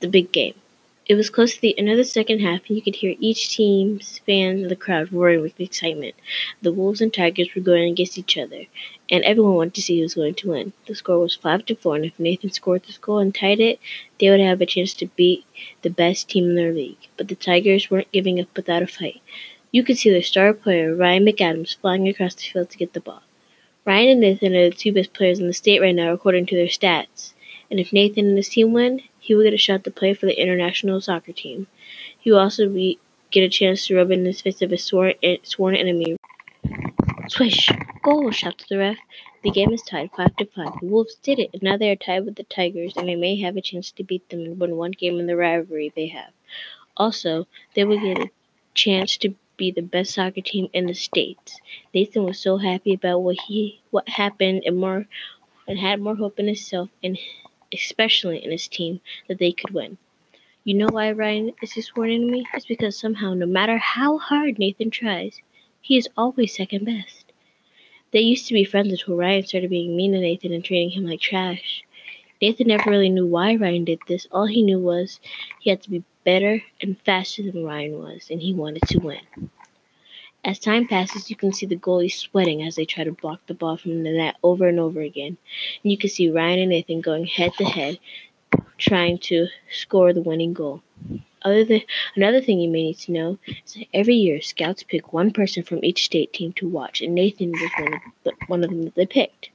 the big game. It was close to the end of the second half, and you could hear each team's fans and the crowd roaring with excitement. The Wolves and Tigers were going against each other, and everyone wanted to see who was going to win. The score was five to four, and if Nathan scored this goal and tied it, they would have a chance to beat the best team in their league. But the Tigers weren't giving up without a fight. You could see their star player, Ryan McAdams, flying across the field to get the ball. Ryan and Nathan are the two best players in the state right now, according to their stats. And if Nathan and his team win, he will get a shot to play for the international soccer team. He will also be, get a chance to rub in his face of his sworn, eh, sworn enemy. Swish! Goal! shouts the ref. The game is tied 5 to 5. The Wolves did it, and now they are tied with the Tigers, and they may have a chance to beat them and win one game in the rivalry they have. Also, they will get a chance to be the best soccer team in the states. Nathan was so happy about what he what happened and more and had more hope in himself and especially in his team that they could win. You know why Ryan is his sworn enemy? It's because somehow, no matter how hard Nathan tries, he is always second best. They used to be friends until Ryan started being mean to Nathan and treating him like trash. Nathan never really knew why Ryan did this. All he knew was he had to be better and faster than Ryan was, and he wanted to win. As time passes, you can see the goalies sweating as they try to block the ball from the net over and over again. And you can see Ryan and Nathan going head to head, trying to score the winning goal. Other than, another thing you may need to know is that every year scouts pick one person from each state team to watch, and Nathan was one of, the, one of them that they picked.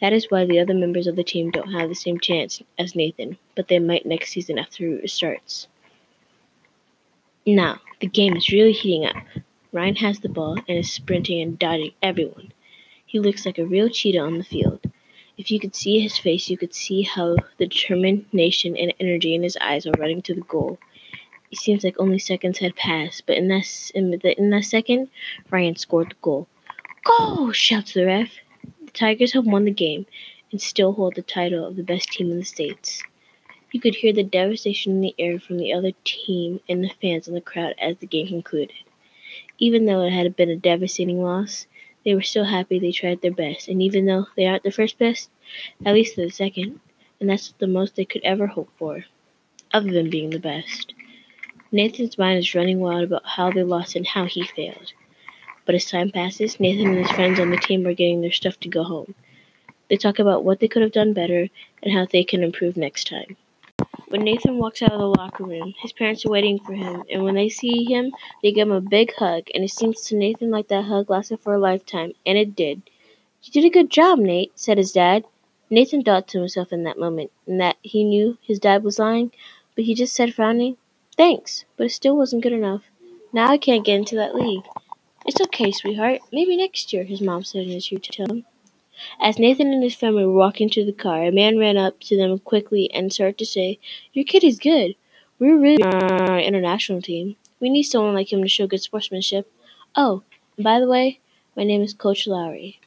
That is why the other members of the team don't have the same chance as Nathan, but they might next season after it starts. Now, the game is really heating up. Ryan has the ball and is sprinting and dodging everyone. He looks like a real cheetah on the field. If you could see his face, you could see how the determination and energy in his eyes are running to the goal. It seems like only seconds had passed, but in that, in, the, in that second, Ryan scored the goal. Goal! shouts the ref. The Tigers have won the game and still hold the title of the best team in the States. You could hear the devastation in the air from the other team and the fans in the crowd as the game concluded. Even though it had been a devastating loss, they were still happy they tried their best, and even though they aren't the first best, at least they're the second, and that's the most they could ever hope for, other than being the best. Nathan's mind is running wild about how they lost and how he failed. But as time passes, Nathan and his friends on the team are getting their stuff to go home. They talk about what they could have done better and how they can improve next time. When Nathan walks out of the locker room, his parents are waiting for him, and when they see him, they give him a big hug, and it seems to Nathan like that hug lasted for a lifetime, and it did. You did a good job, Nate, said his dad. Nathan thought to himself in that moment, and that he knew his dad was lying, but he just said, frowning, Thanks, but it still wasn't good enough. Now I can't get into that league. It's okay, sweetheart. Maybe next year, his mom said in a true tone. As Nathan and his family were walking to the car, a man ran up to them quickly and started to say, Your kid is good. We're really on our international team. We need someone like him to show good sportsmanship. Oh, and by the way, my name is Coach Lowry.